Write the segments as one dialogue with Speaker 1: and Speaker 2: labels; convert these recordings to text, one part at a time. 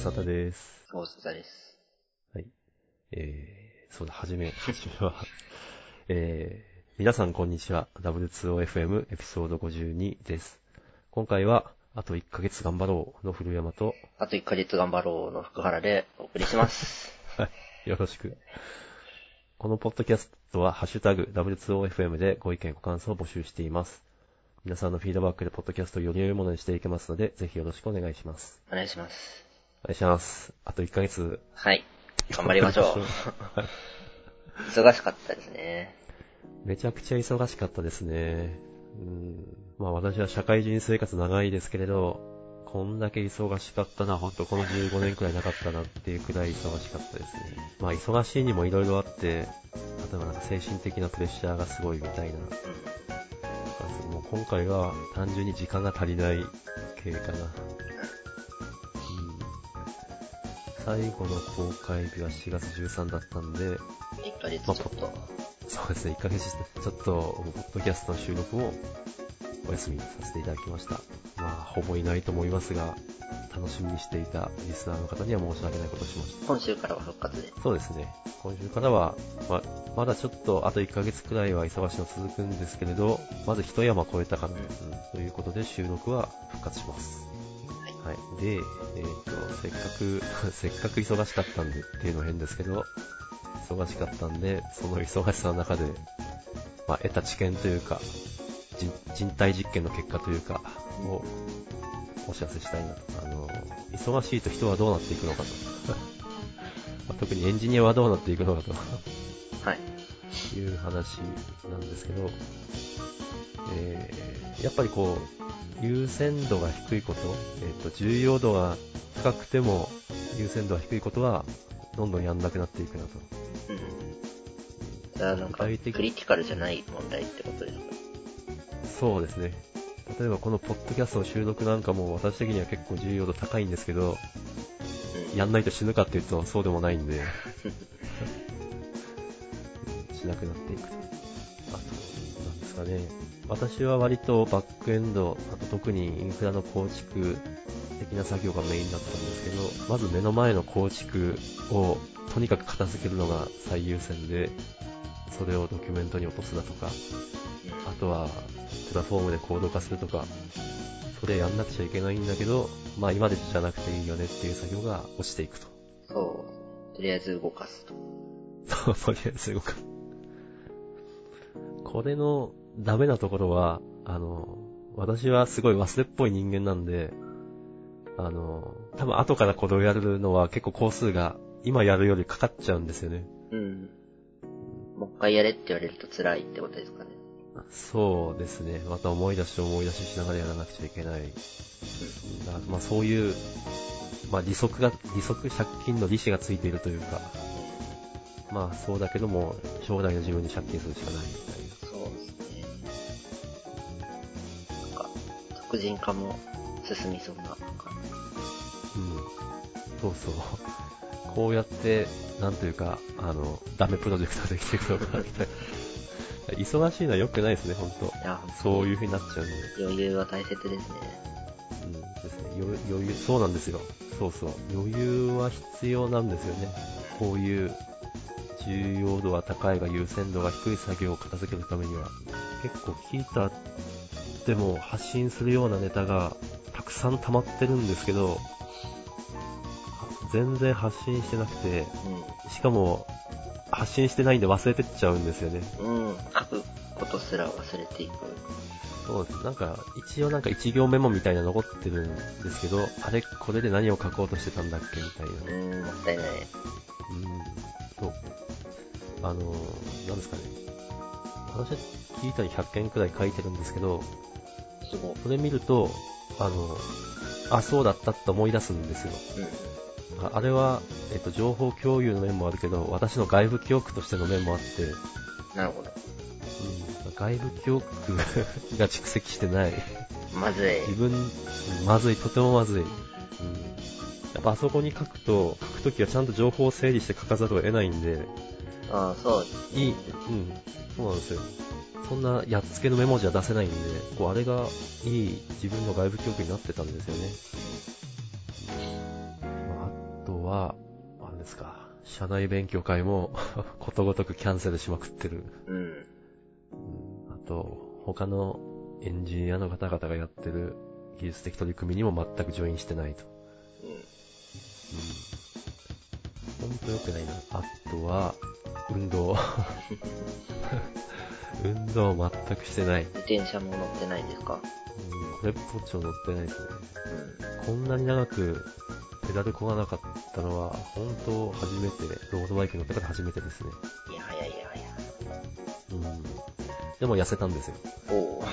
Speaker 1: 沙汰です。
Speaker 2: 大阪です。
Speaker 1: はい。えー、そうだ、はじめ、はじめは、えー、皆さんこんにちは。W2OFM エピソード52です。今回は、あと1ヶ月頑張ろうの古山と、
Speaker 2: あと1ヶ月頑張ろうの福原でお送りします。
Speaker 1: はい、よろしく。このポッドキャストは、ハッシュタグ W2OFM でご意見ご感想を募集しています。皆さんのフィードバックでポッドキャストをより良いものにしていけますので、ぜひよろしくお願いします。
Speaker 2: お願いします。
Speaker 1: お願いします。あと1ヶ月。
Speaker 2: はい。頑張りましょう。
Speaker 1: は い
Speaker 2: 忙しかったですね。
Speaker 1: めちゃくちゃ忙しかったですね。うん。まあ私は社会人生活長いですけれど、こんだけ忙しかったな、ほんとこの15年くらいなかったなっていうくらい忙しかったですね。まあ忙しいにも色々あって、例えばなんか精神的なプレッシャーがすごいみたいな。もう今回は単純に時間が足りない系かな。うん最後の公開日は4月13だったんで、
Speaker 2: 1ヶ月ちょっと。
Speaker 1: そうですね、1ヶ月ちょっと、ポッドキャストの収録をお休みさせていただきました。まあ、ほぼいないと思いますが、楽しみにしていたリスナーの方には申し訳ないことをしました。
Speaker 2: 今週からは復活で。
Speaker 1: そうですね、今週からは、ままだちょっとあと1ヶ月くらいは忙しいの続くんですけれど、まず一山越えたかな、うんということで収録は復活します。はい。で、えっ、と、せっかく、せっかく忙しかったんでっていうのは変ですけど、忙しかったんで、その忙しさの中で、まあ、得た知見というか、人人体実験の結果というか、をお知らせしたいなと。あの、忙しいと人はどうなっていくのかと。まあ特にエンジニアはどうなっていくのかと。
Speaker 2: はい。
Speaker 1: いう話なんですけど、えーやっぱりこう、優先度が低いこと、えっ、と、重要度が高くても優先度が低いことは、どんどんやんなくなっていくなと。
Speaker 2: うん。なんか、クリティカルじゃない問題ってことですか？
Speaker 1: そうですね。例えばこのポッドキャストの収録なんかも私的には結構重要度高いんですけど、
Speaker 2: うん。
Speaker 1: やんないと死ぬかっていうとそうでもないんで、しなくなっていくと。あと、なんですかね。私は割とバックエンド、あと特にインフラの構築的な作業がメインだったんですけど、まず目の前の構築をとにかく片付けるのが最優先で、それをドキュメントに落とすだとか、あとはプラットフォームでコード化するとか、それやんなくちゃいけないんだけど、まあ今までじゃなくていいよねっていう作業が落ちていくと。
Speaker 2: そう。とりあえず動かすと。
Speaker 1: そう、とりあえず動く。これのダメなところは、あの、私はすごい忘れっぽい人間なんで、あの、多分後からこれをやるのは結構工数が今やるよりかかっちゃうんですよね。
Speaker 2: うん。もう一回やれって言われると辛いってことですかね。
Speaker 1: そうですね。また思い出し思い出ししながらやらなくちゃいけない。だまあそういう、まあ利息が、利息借金の利子がついているというか、まあそうだけども、将来の自分に借金するしかないみたいな。
Speaker 2: そうですね。なんか、特人化も進みそうな感
Speaker 1: うん。そうそう。こうやって、なんというか、あの、ダメプロジェクトができていくのかな、みたいな。忙しいのは良くないですね、ほんと。
Speaker 2: じ。いや、
Speaker 1: そういう風になっちゃうんで。
Speaker 2: 余裕は大切ですね。
Speaker 1: うん、ですね。余余裕、そうなんですよ。そうそう。余裕は必要なんですよね。こういう、重要度は高いが優先度が低い作業を片付けるためには。結構聞いたでも発信するようなネタがたくさん溜まってるんですけど、全然発信してなくて、しかも、発信してないんで忘れてっちゃうんですよね。
Speaker 2: うん。うん。書くことすら忘れていく。
Speaker 1: そうです。なんか、一応なんか一行メモみたいなの残ってるんですけど、あれ、これで何を書こうとしてたんだっけみたいな。
Speaker 2: うん、もったいない。
Speaker 1: うん、そう。あの、なんですかね。私は聞いたり100件くらい書いてるんですけど。それ見ると、あの、あ、そうだったって思い出すんですよ。
Speaker 2: うん。
Speaker 1: ああれは、えっと、情報共有の面もあるけど、私の外部記憶としての面もあって、
Speaker 2: なるほど。
Speaker 1: うん、外部記憶が蓄積してない。
Speaker 2: まずい。
Speaker 1: 自分、うんまずい、とてもまずい。うん、やっぱあそこに書くと、書くときはちゃんと情報を整理して書かざるを得ないんで、
Speaker 2: ああ、そう。
Speaker 1: いい、うん、そうなんですよ。そんなやっつけのメモじゃ出せないんで、こうあれがいい自分の外部記憶になってたんですよね。まあ、あは、あれですか、社内勉強会も ことごとくキャンセルしまくってる。
Speaker 2: うん。
Speaker 1: うんあと、他のエンジニアの方々がやってる技術的取り組みにも全くジョインしてないと。
Speaker 2: うん。
Speaker 1: ほんと良くないな。あとは、運動。運動全くしてない。
Speaker 2: 自転車も乗ってないんですか？
Speaker 1: うん、これっぽっちも乗ってないですね。
Speaker 2: うん。
Speaker 1: こんなに長くペダルこがなかったのは、本当初めて、ロードバイク乗ってから初めてですね。
Speaker 2: いや、早いや、早い。
Speaker 1: うん。でも痩せたんですよ。
Speaker 2: おお。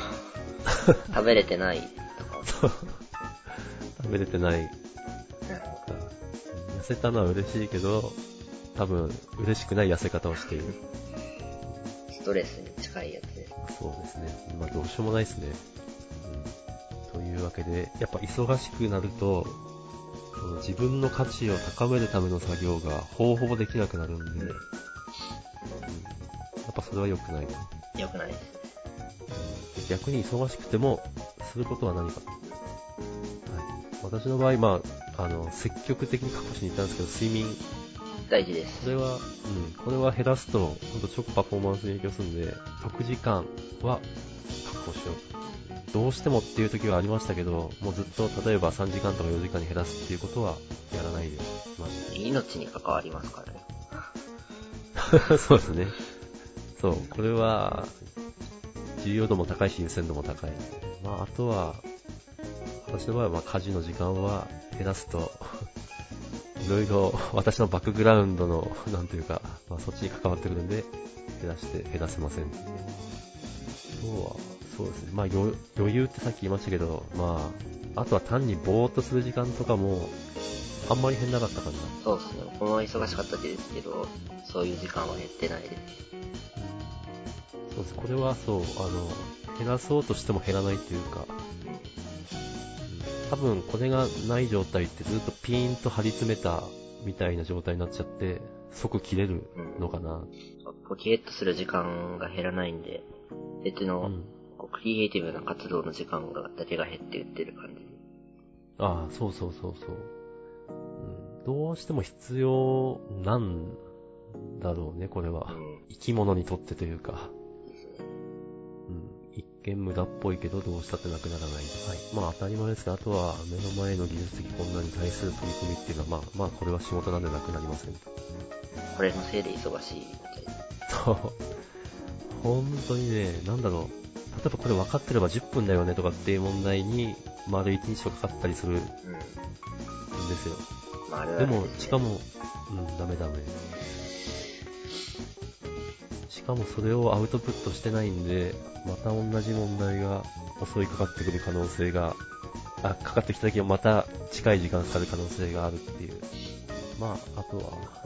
Speaker 2: 食べれてないとか？
Speaker 1: 食べれてない。痩せたのは嬉しいけど、多分嬉しくない痩せ方をしている。
Speaker 2: ど。ストレスに近いやつです。
Speaker 1: そうですね。まあどうしようもないですね。うん。というわけで、やっぱ忙しくなると、その自分の価値を高めるための作業がほぼほぼできなくなるんで、うん、やっぱそれは良くない。
Speaker 2: よくないですね。
Speaker 1: 逆に忙しくても、することは何か。はい。私の場合、まあ、あの、積極的に確保しに行ったんですけど、睡眠、
Speaker 2: 大事です。
Speaker 1: これは、うん、これは減らすと、ほんと直パフォーマンスに影響するんで、6時間は確保しようと。どうしてもっていう時はありましたけど、もうずっと、例えば3時間とか4時間に減らすっていうことは、やらないで、ま
Speaker 2: 命に関わりますからね。
Speaker 1: あ、そうですね。そう、これは、重要度も高いし優先度も高い。まあ、あとは、私の場合は、まあ、家事の時間は減らすと、いろいろ私のバックグラウンドの、なんていうか、まあ、そっちに関わってくるんで、減らして、減らせません。今日は、そうですね。まあ、余余裕ってさっき言いましたけど、まあ、あとは単にぼーっとする時間とかも、あんまり減んなかったかな。
Speaker 2: そうですね。僕も忙しかったですけど、そういう時間は減ってないです。
Speaker 1: そうです。これはそう、あの、減らそうとしても減らないっていうか、多分これがない状態ってずっとピーンと張り詰めたみたいな状態になっちゃって、即切れるのかな。
Speaker 2: ポキエッとする時間が減らないんで、別の、
Speaker 1: うん。
Speaker 2: こうクリエイティブな活動の時間がだけが減っていってる感じ。
Speaker 1: ああ、そうそうそうそう。うん、どうしても必要なんだろうね、これは。
Speaker 2: うん。
Speaker 1: 生き物にとってというか。見無駄っぽいけど、どうしたってなくならない。はい。まあ当たり前ですが、あとは目の前の技術的困難に対する取り組みっていうのは、まあ、まあこれは仕事なんでなくなりませんと。
Speaker 2: これのせいで忙しいみたいな。
Speaker 1: そう。本当にね、なんだろう。例えばこれ分かってれば10分だよねとかっていう問題に、丸1日とかかったりするん
Speaker 2: うん。
Speaker 1: ですよ。
Speaker 2: まあ、あれは
Speaker 1: でも、しかも、うん、ダメダメ。しかもそれをアウトプットしてないんで、また同じ問題が襲いかかってくる可能性が、あ、かかってきた時はまた近い時間かかる可能性があるっていう。まあ、あとは、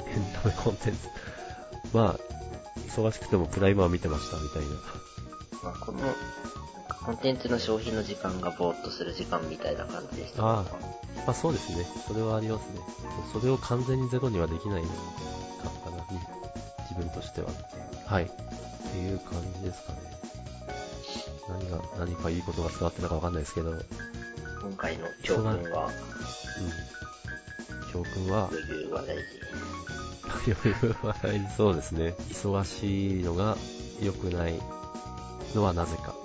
Speaker 1: エンタメコンテンツ。まあ、忙しくてもプライマー見てましたみたいな。
Speaker 2: まあ、この、コンテンツの消費の時間がぼーっとする時間みたいな感じでした。
Speaker 1: あまあそうですね。それはありますね。それを完全にゼロにはできないかったな、自分としては。はい。っていう感じですかね。何が、何かいいことが伝わってたかわかんないですけど、うん。
Speaker 2: 今回の教訓は、
Speaker 1: 教訓は、
Speaker 2: 余裕は大事。
Speaker 1: 余裕は大事そうですね。忙しいのが良くないのはなぜか。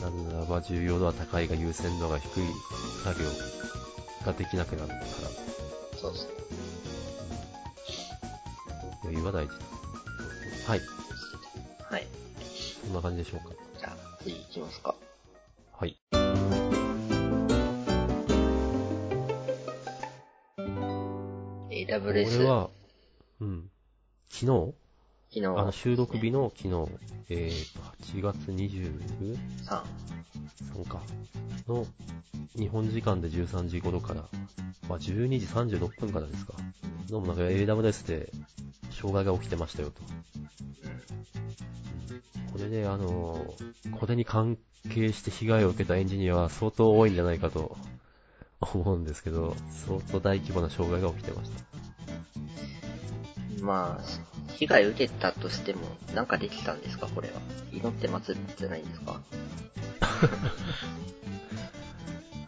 Speaker 1: なぜならば重要度は高いが優先度が低い作業ができなくなるから。
Speaker 2: そうですね。
Speaker 1: 余裕は大事。はい。
Speaker 2: はい。
Speaker 1: そんな感じでしょうか。
Speaker 2: じゃあ、次行きますか。
Speaker 1: はい。
Speaker 2: AWS。
Speaker 1: これは、うん。昨日？
Speaker 2: 昨日、
Speaker 1: あの収録日の昨日、えーと、8月23
Speaker 2: 3。
Speaker 1: か。の、日本時間で13時頃から、まあ、12時36分からですか。どうもなんか AWS で障害が起きてましたよと。これで、あのーこれに関係して被害を受けたエンジニアは相当多いんじゃないかと思うんですけど、相当大規模な障害が起きてました。
Speaker 2: まあ、被害受けたとしても、なんかできたんですか？これは。祈って待つんじゃないんですか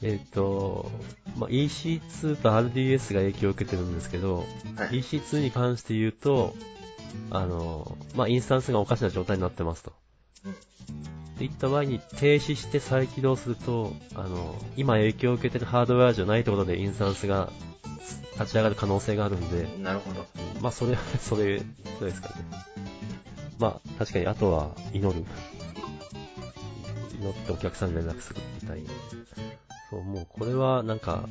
Speaker 1: えっ、と、まあ、EC2 と RDS が影響を受けてるんですけど、
Speaker 2: はい
Speaker 1: EC2 に関して言うと、あの、まあ、インスタンスがおかしな状態になってますと。
Speaker 2: うん
Speaker 1: っていった場合に停止して再起動すると、あの、今影響を受けてるハードウェアじゃないところでインスタンスが立ち上がる可能性があるんで、
Speaker 2: なるほど。
Speaker 1: まあ、それ、それ、どうですかね。まあ、確かに、あとは、祈る。祈ってお客さんに連絡するみたいな。そう、もう、これは、なんか、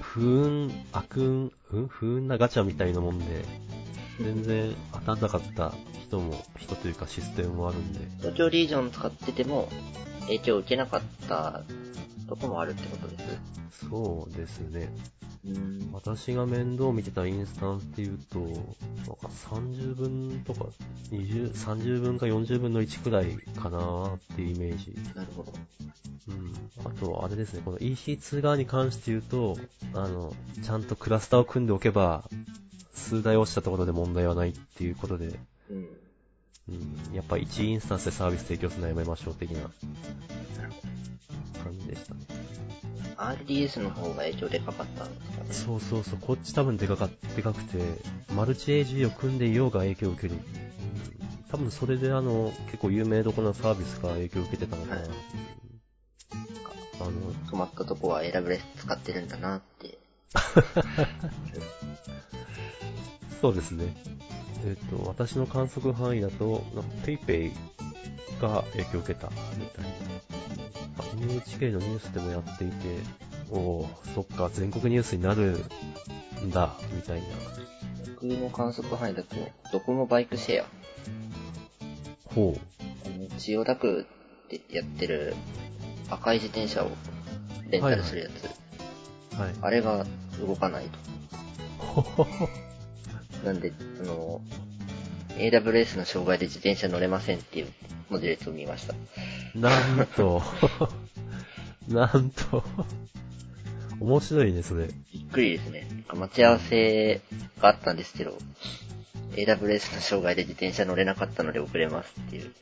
Speaker 1: 不運、悪運、うん？不運なガチャみたいなもんで、全然当たんなかった人も、人というかシステムもあるんで、
Speaker 2: 東京リージョン使ってても、影響を受けなかったとこもあるってことです？
Speaker 1: そうですね。私が面倒見てたインスタンスっていうと、なんか30分とか、20、30分か40分の1くらいかなーっていうイメージ。
Speaker 2: なるほど。
Speaker 1: うん。あと、あれですね、この EC2 側に関して言うと、あの、ちゃんとクラスターを組んでおけば、数台落ちたところで問題はないっていうことで、
Speaker 2: うん。
Speaker 1: うん、やっぱ1インスタンスでサービス提供するのはやめましょう的な
Speaker 2: なるほ
Speaker 1: 感じでしたね。
Speaker 2: ど。RDS の方が影響でかかったんですかね。
Speaker 1: そうそうそう、こっち多分でかかでかくて、マルチ AG を組んでいようが影響を受ける。うん多分それであの、結構有名どころのサービスが影響を受けてたのかな。
Speaker 2: はい
Speaker 1: あの、
Speaker 2: 止まったとこは AWS 使ってるんだなって。
Speaker 1: そうですね。えっ、と、私の観測範囲だと、なんか PayPay が影響を受けたみたいな。あ NHK のニュースでもやっていて、おおそっか、全国ニュースになるんだ、みたいな。
Speaker 2: 僕の観測範囲だと、ドコモバイクシェア？
Speaker 1: ほう。
Speaker 2: あの千代田区でやってる赤い自転車をレンタルするやつ。
Speaker 1: はい。
Speaker 2: あれが動かないと。なんで、その、AWS の障害で自転車乗れませんっていう文字列を見ました。
Speaker 1: なんと、なんと、面白いね、それ。
Speaker 2: びっくりですね。待ち合わせがあったんですけど、AWS の障害で自転車乗れなかったので遅れますっていう。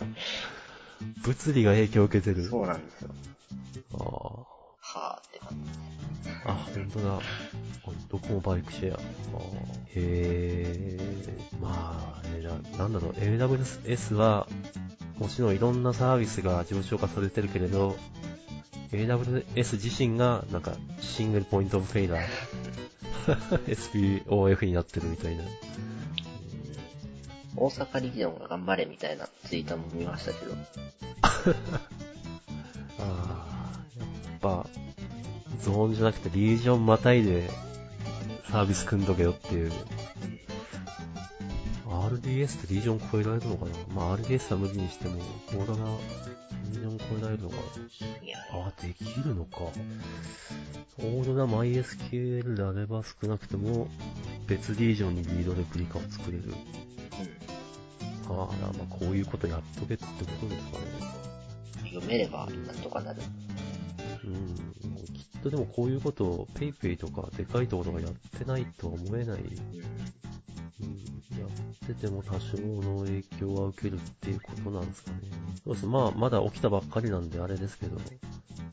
Speaker 1: 物理が影響を受けてる。
Speaker 2: そうなんですよ。
Speaker 1: あ
Speaker 2: はぁって感じ。
Speaker 1: あ、あ、ほんとだ。どこもバイクシェア。へー。まあ、えーななんだろう、AWS は、もちろんいろんなサービスが上昇化されてるけれど、AWS 自身が、なんか、シングルポイントオブフェイラー、SPOF になってるみたいな。
Speaker 2: 大阪リージョンが頑張れみたいなツイートも見ましたけど、
Speaker 1: ああ、やっぱ、ゾーンじゃなくてリージョンまたいでサービス組んどけよっていう。RDS ってリージョン超えられるのかな？まあ RDS は無理にしても、オーダがリージョン超えられるのかああ、できるのか。オーダな MySQL であれば少なくとも別リージョンにリードレプリカを作れる。
Speaker 2: う
Speaker 1: ああ、まあこういうことやっとけってことですかね。
Speaker 2: ん。読めればなんとかなる。
Speaker 1: うん、とでもこういうことを PayPay とかでかいところがやってないとは思えない。やってても多少の影響は受けるっていうことなんですかね。そうです。まあ、まだ起きたばっかりなんであれですけど、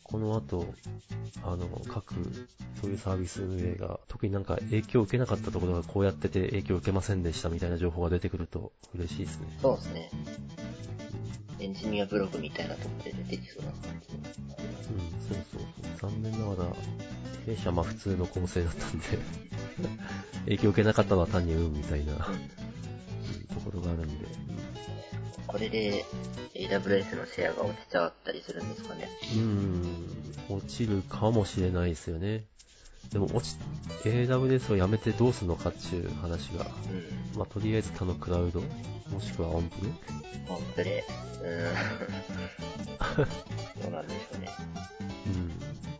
Speaker 1: この後、あの、各、そういうサービス運営が、特になんか影響を受けなかったところがこうやってて影響を受けませんでしたみたいな情報が出てくると嬉しいですね。
Speaker 2: そうですね。エンジニアブログみたいなとこで出てきそうな感じの。
Speaker 1: うん、そうそうそう。残念ながら、弊社はまあ普通の構成だったんで、影響を受けなかったのは単に運みたいところがあるんで、
Speaker 2: これで AWS のシェアが落ちちゃったりするんですかね。
Speaker 1: うん、落ちるかもしれないですよね。でも落ち、AWS をやめてどうするのかっていう話が、
Speaker 2: うん。
Speaker 1: まあとりあえず他のクラウド、もしくはオンプル
Speaker 2: コンプレ。うーん。どうなんでしょうね。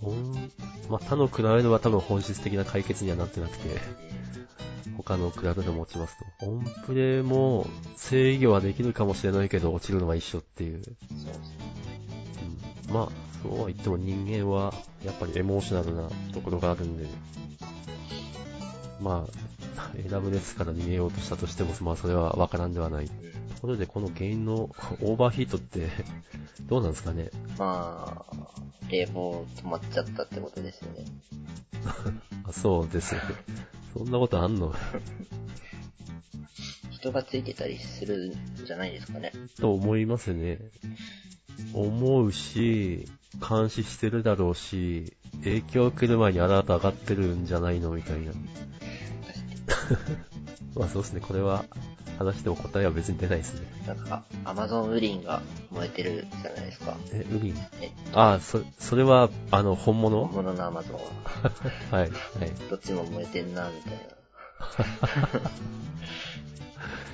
Speaker 1: うん。まあ他のクラウドは多分本質的な解決にはなってなくて、他のクラウドでも落ちますと。オンプレも制御はできるかもしれないけど落ちるのは一緒っていう。
Speaker 2: そうですね。
Speaker 1: うん、まあ、そうは言っても人間はやっぱりエモーショナルなところがあるんで、まあ、エラブレスから逃げようとしたとしても、まあそれはわからんではない。ところで、この原因のオーバーヒートって、どうなんですかね？
Speaker 2: まあ、冷房止まっちゃったってことですよね。
Speaker 1: あそうですよね。そんなことあんの？
Speaker 2: 人がついてたりするんじゃないですかね。
Speaker 1: と思いますね。思うし、監視してるだろうし、影響を受ける前にアラート上がってるんじゃないの？みたいな。まあそうですね、これは話しても答えは別に出ないですね。
Speaker 2: なんか、アマゾンウリンが燃えてるじゃないですか。
Speaker 1: え、ウリン？
Speaker 2: え、
Speaker 1: あ、そ、それは、あの、本物？
Speaker 2: 本物のアマゾンは。
Speaker 1: はい、はい。
Speaker 2: どっちも燃えてんな、みたいな。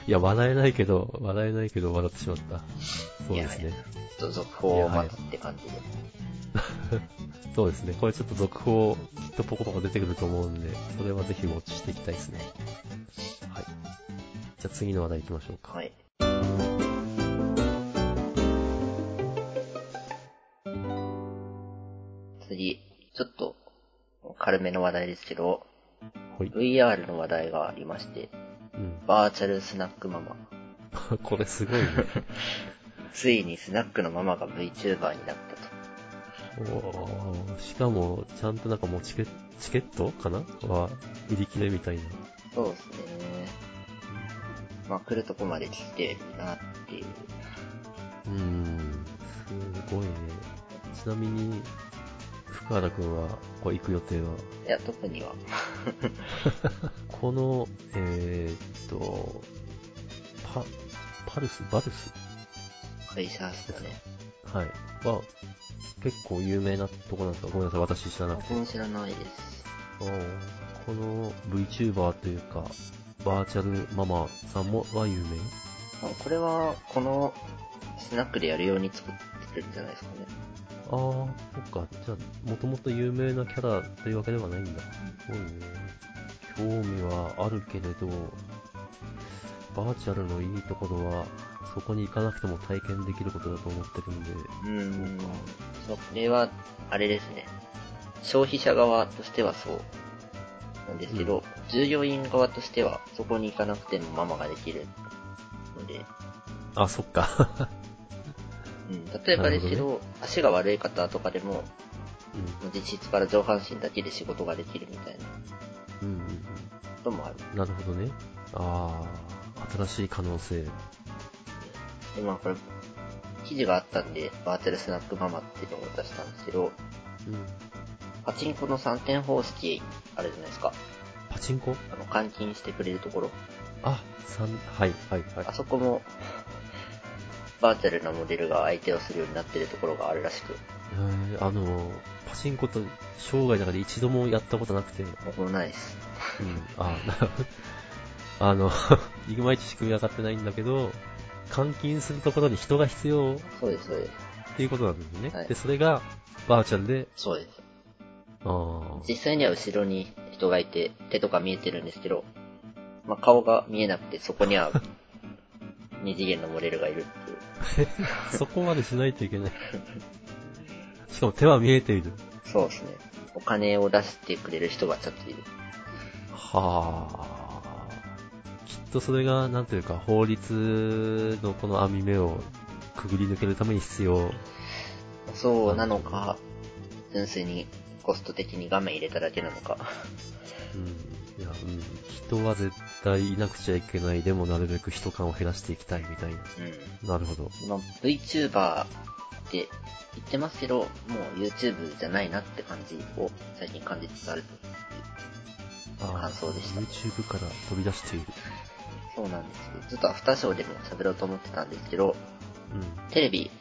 Speaker 1: いや、笑えないけど、笑えないけど笑ってしまった。そうですね。
Speaker 2: ちょっと続報を待つって感じで。
Speaker 1: そうですね。これちょっと続報、きっとポコポコ出てくると思うんで、それはぜひウォッチしていきたいですね。はい。じゃあ次の話題行きましょうか。
Speaker 2: はい。次、ちょっと軽めの話題ですけど。VR の話題がありまして、
Speaker 1: うん。
Speaker 2: バーチャルスナックママ。
Speaker 1: これすごいね。
Speaker 2: ついにスナックのママが VTuber になったと。
Speaker 1: おーしかも、ちゃんとなんかもうチケチケットかな？は、売り切れみたいな。
Speaker 2: そうですね。まあ来るとこまで来てるなっていう。
Speaker 1: うーん。すごいね。ちなみに、福原くんは、こう行く予定は？い
Speaker 2: や、特には。
Speaker 1: この、えー、っと、パ、パルス？バルス？
Speaker 2: 会社ですかね。
Speaker 1: はい。は、結構有名なとこなんですか？ごめんなさい、私知らなくて。
Speaker 2: 僕も知らないです。
Speaker 1: この VTuber というか、バーチャルママさんもは有名？
Speaker 2: あこれは、このスナックでやるように作ってるんじゃないですかね。
Speaker 1: ああ、そっか。じゃあ、もともと有名なキャラというわけではないんだ。すごいね。興味はあるけれど、バーチャルのいいところは、そこに行かなくても体験できることだと思ってるんで、
Speaker 2: うーん。それは、あれですね。消費者側としてはそう。なんですけど、従業員側としては、そこに行かなくてもママができるので、
Speaker 1: あ、そっか。
Speaker 2: うん、例えばですけど、
Speaker 1: なる
Speaker 2: 足が悪い方とかでも、
Speaker 1: うん。
Speaker 2: 実質から上半身だけで仕事ができるみたいな
Speaker 1: うんうん
Speaker 2: こともある。
Speaker 1: うん。なるほどね。ああ、新しい可能性。
Speaker 2: で、まあこれ、記事があったんで、バーチャルスナックママっていうのを出したんですけど、
Speaker 1: うん。
Speaker 2: パチンコの3点方式あるじゃないですか。
Speaker 1: パチンコ？
Speaker 2: あの、換金してくれるところ。
Speaker 1: あ、三、はい、はい、はい
Speaker 2: あ。そこも、バーチャルなモデルが相手をするようになってるところがあるらしく、
Speaker 1: えー、あの、パチンコと生涯の中で一度もやったことなくて、うん、
Speaker 2: 僕もないです。
Speaker 1: あ、なるほど。あの、いまいち仕組み分かってないんだけど、換金するところに人が必要っ
Speaker 2: そうです、そうです。
Speaker 1: ていうことなんですね。
Speaker 2: はい
Speaker 1: で、それがバーチャルで、
Speaker 2: そうです。
Speaker 1: あ
Speaker 2: 実際には後ろに人がいて、手とか見えてるんですけど、まあ、顔が見えなくて、そこには、二次元のモデルがいるっていう。
Speaker 1: あ、そこまでしないといけない。しかも手は見えている。
Speaker 2: そうですね。お金を出してくれる人がちょっといる。
Speaker 1: はあ。きっとそれが、なんというか、法律のこの網目をくぐり抜けるために必要。
Speaker 2: そうなのか、純粋にコスト的に画面入れただけなのか。
Speaker 1: うん。いや、うん。人は絶対いなくちゃいけない。でもなるべく人感を減らしていきたいみたいな。
Speaker 2: うん。
Speaker 1: なるほど。
Speaker 2: まあ、VTuber って言ってますけど、もう YouTube じゃないなって感じを最近感じつつあるという。
Speaker 1: あ
Speaker 2: 感想でした
Speaker 1: YouTube から飛び出している。
Speaker 2: そうなんですよ。ずっとアフターショーでも喋ろうと思ってたんですけど、
Speaker 1: うん。
Speaker 2: テレビ、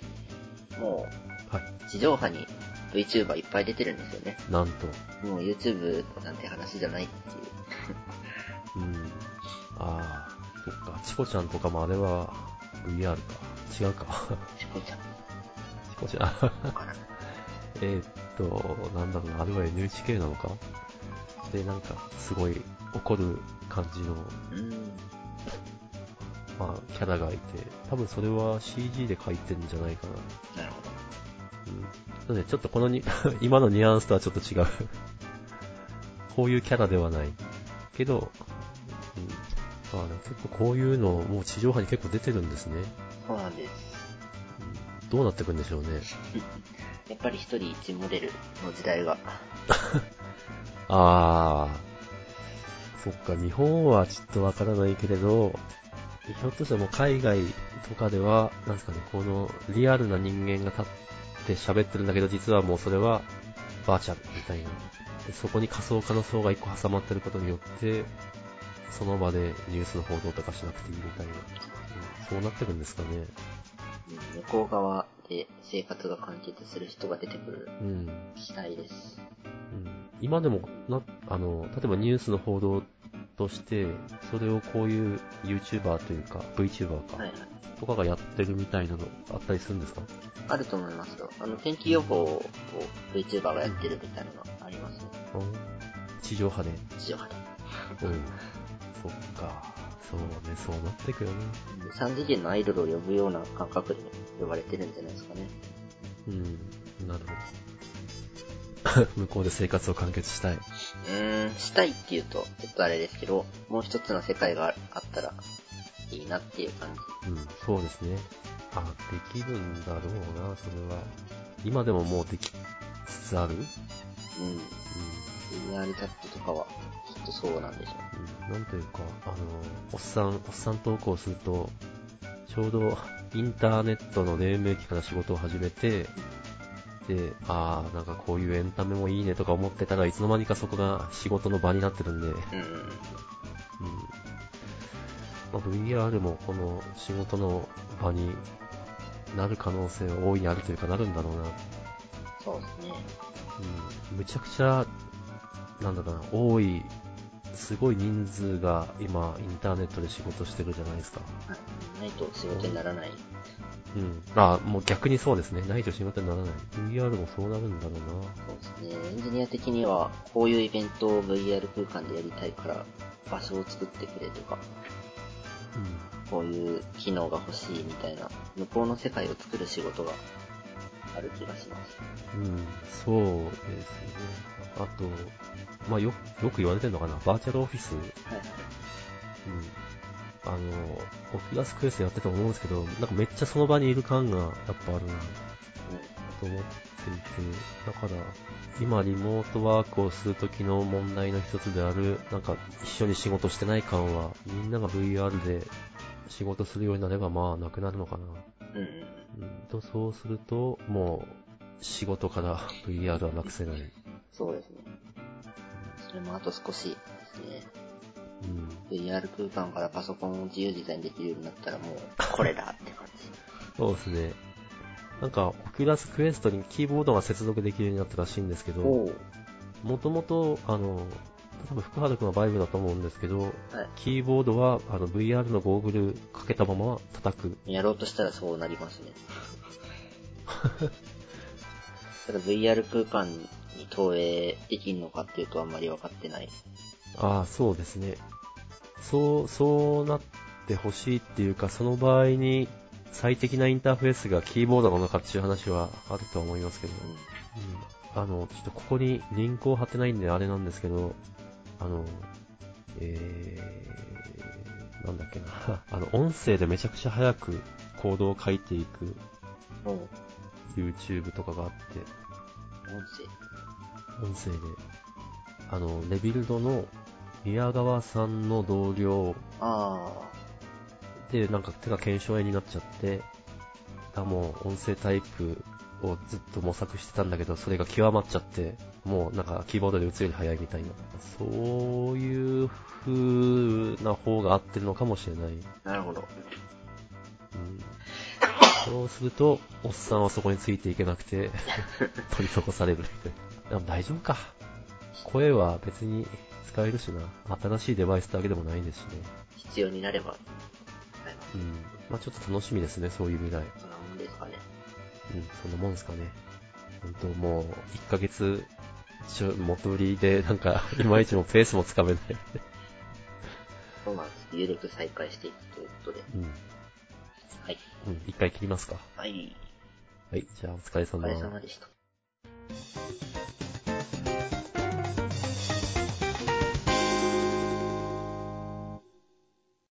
Speaker 2: も
Speaker 1: はい。
Speaker 2: う地上波に VTuber いっぱい出てるんですよね。
Speaker 1: なんと。
Speaker 2: もう YouTube なんて話じゃないっていう。
Speaker 1: うん。ああ、そっか。チコちゃんとかもあれは VR か。違うか。
Speaker 2: チコちゃん、
Speaker 1: チコちゃん。えーっと、なんだろうな、あれは NHK なのか？で、なんか、すごい怒る感じの、
Speaker 2: うん。
Speaker 1: まあ、キャラがいて、多分それは CG で描いてるんじゃないかな。
Speaker 2: なるほど。
Speaker 1: うん。ちょっとこのに、今のニュアンスとはちょっと違う。こういうキャラではない。けど、あね、結構こういうの、もう地上波に結構出てるんですね。
Speaker 2: そうなんです。
Speaker 1: うんどうなってくんでしょうね。
Speaker 2: やっぱり一人一モデルの時代が。
Speaker 1: あー。そっか、日本はちょっとわからないけれど、ひょっとしたらもう海外とかでは、なんですかね、このリアルな人間が立って喋ってるんだけど、実はもうそれはバーチャルみたいな。でそこに仮想化の層が一個挟まってることによって、その場でニュースの報道とかしなくていいみたいな。うんそうなってるんですかね。
Speaker 2: うん向こう側で生活が完結する人が出てくる
Speaker 1: うん。
Speaker 2: 期待です。
Speaker 1: うん今でもな、あの、例えばニュースの報道として、それをこういう YouTuber というか、VTuber か、
Speaker 2: はいはい。
Speaker 1: とかがやってるみたいなのあったりするんですか？
Speaker 2: あると思いますよ。あの、天気予報を VTuber がやってるみたいなのがありますね。
Speaker 1: 地上波で？
Speaker 2: 地上波で。
Speaker 1: うん。そっか。そうね、そうなってくよね。
Speaker 2: 三次元のアイドルを呼ぶような感覚で呼ばれてるんじゃないですかね。
Speaker 1: うん。なるほど。向こうで生活を完結したい。
Speaker 2: うーん、したいって言うと、ちょっとあれですけど、もう一つの世界があったらいいなっていう感じ。
Speaker 1: うん、そうですね。あ、できるんだろうな、それは。今でももうできつつある？うん。
Speaker 2: うん。VR チャットとかは、きっとそうなんでしょ
Speaker 1: うんなんというか、あの、おっさん、おっさん投稿すると、ちょうどインターネットの黎明期から仕事を始めて、で、ああ、なんかこういうエンタメもいいねとか思ってたらいつの間にかそこが仕事の場になってるんで、うん。まあ、VR もこの仕事の場になる可能性は大いにあるというかなるんだろうな。
Speaker 2: そうですね。
Speaker 1: うん。むちゃくちゃ、なんだかな、多い、すごい人数が今インターネットで仕事してるじゃないですか。
Speaker 2: はい。ないと仕事にならない。
Speaker 1: うん。あ、もう逆にそうですね。ないと仕事にならない。VR もそうなるんだろうな。
Speaker 2: そうですね。エンジニア的には、こういうイベントを VR 空間でやりたいから、場所を作ってくれとか、こういう機能が欲しいみたいな、向こうの世界を作る仕事がある気がします。
Speaker 1: うん。うん。そうですね。あと、まあよ、よく言われてるのかな。バーチャルオフィス。うん。
Speaker 2: はいはい。
Speaker 1: あの、オキュラスクエストやってて思うんですけど、なんかめっちゃその場にいる感がやっぱあるな。と思っていて、だから、今リモートワークをするときの問題の一つである、なんか一緒に仕事してない感は、みんなが VR で仕事するようになればまあなくなるのかな。
Speaker 2: うん、
Speaker 1: と、そうすると、もう仕事から VR はなくせない。
Speaker 2: そうですね。それもあと少しですね。
Speaker 1: うん。
Speaker 2: VR 空間からパソコンを自由自在にできるようになったらもう、これだって感じ。
Speaker 1: そうですね。なんか、オキュラスクエストにキーボードが接続できるようになったらしいんですけど、
Speaker 2: お
Speaker 1: もともと、あの、多分福原くんはバイブだと思うんですけど、
Speaker 2: はい。
Speaker 1: キーボードはあの VR のゴーグルかけたまま叩く。
Speaker 2: やろうとしたらそうなりますね。ただ VR 空間に投影できるのかっていうとあんまり分かってない。
Speaker 1: ああ、そうですね。そう、そうなってほしいっていうか、その場合に最適なインターフェースがキーボードなのかっていう話はあるとは思いますけど、うん、あの、ちょっとここにリンクを貼ってないんであれなんですけど、あの、えー、なんだっけな、あの、音声でめちゃくちゃ早くコードを書いていく。YouTube とかがあって、
Speaker 2: 音声。
Speaker 1: 音声で、あの、レビルドの宮川さんの同僚
Speaker 2: あ
Speaker 1: で、なんか手が検証炎になっちゃって、だもう音声タイプをずっと模索してたんだけど、それが極まっちゃって、もうなんかキーボードで打つより早いみたいな。そういう風な方が合ってるのかもしれない。
Speaker 2: あ、なるほど。
Speaker 1: うん、そうすると、おっさんはそこについていけなくて、取り残される。でも大丈夫か。声は別に使えるしな。新しいデバイスってわけでもないですしね。
Speaker 2: 必要になれば、はい。
Speaker 1: うん。まあちょっと楽しみですね、そういう未来。
Speaker 2: そんなもんですかね。
Speaker 1: うん、そんなもんですかね。本当もう、1ヶ月、ちょ、元売りで、なんか、いまいちもペースもつかめない。
Speaker 2: そうなんです。有力再開していくということで。
Speaker 1: うん。
Speaker 2: はい。
Speaker 1: うん、一回切りますか。
Speaker 2: はい。
Speaker 1: はい、じゃあお疲れ
Speaker 2: お
Speaker 1: 様
Speaker 2: 疲れ様でした。